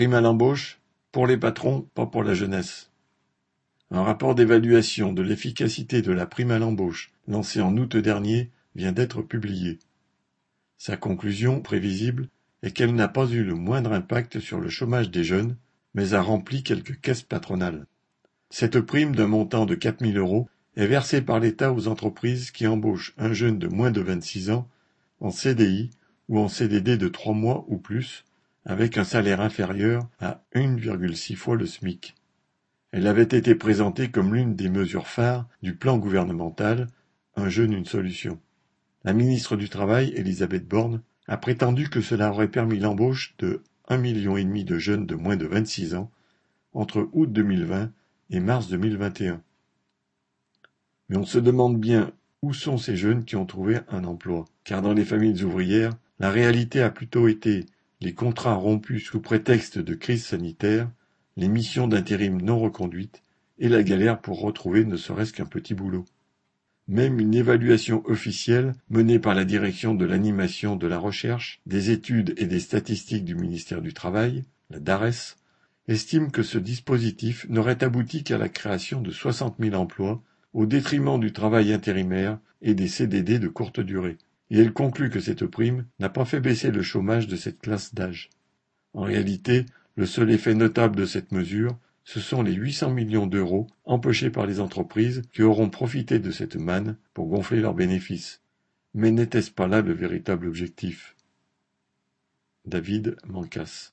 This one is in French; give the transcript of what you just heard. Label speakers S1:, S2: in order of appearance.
S1: Prime à l'embauche, pour les patrons, pas pour la jeunesse. Un rapport d'évaluation de l'efficacité de la prime à l'embauche, lancé en août dernier, vient d'être publié. Sa conclusion, prévisible, est qu'elle n'a pas eu le moindre impact sur le chômage des jeunes, mais a rempli quelques caisses patronales. Cette prime d'un montant de 4000 euros est versée par l'État aux entreprises qui embauchent un jeune de moins de 26 ans en CDI ou en CDD de trois mois ou plus, avec un salaire inférieur à 1,6 fois le SMIC. Elle avait été présentée comme l'une des mesures phares du plan gouvernemental Un jeune, une solution. La ministre du Travail, Elisabeth Borne, a prétendu que cela aurait permis l'embauche de un million et demi de jeunes de moins de 26 ans entre août 2020 et mars 2021. Mais on se demande bien où sont ces jeunes qui ont trouvé un emploi, car dans les familles ouvrières, la réalité a plutôt été les contrats rompus sous prétexte de crise sanitaire, les missions d'intérim non reconduites et la galère pour retrouver ne serait-ce qu'un petit boulot. Même une évaluation officielle menée par la direction de l'animation de la recherche, des études et des statistiques du ministère du Travail, la DARES, estime que ce dispositif n'aurait abouti qu'à la création de 60 000 emplois au détriment du travail intérimaire et des CDD de courte durée et elle conclut que cette prime n'a pas fait baisser le chômage de cette classe d'âge. En réalité, le seul effet notable de cette mesure, ce sont les 800 millions d'euros empochés par les entreprises qui auront profité de cette manne pour gonfler leurs bénéfices. Mais n'était-ce pas là le véritable objectif? David Mancas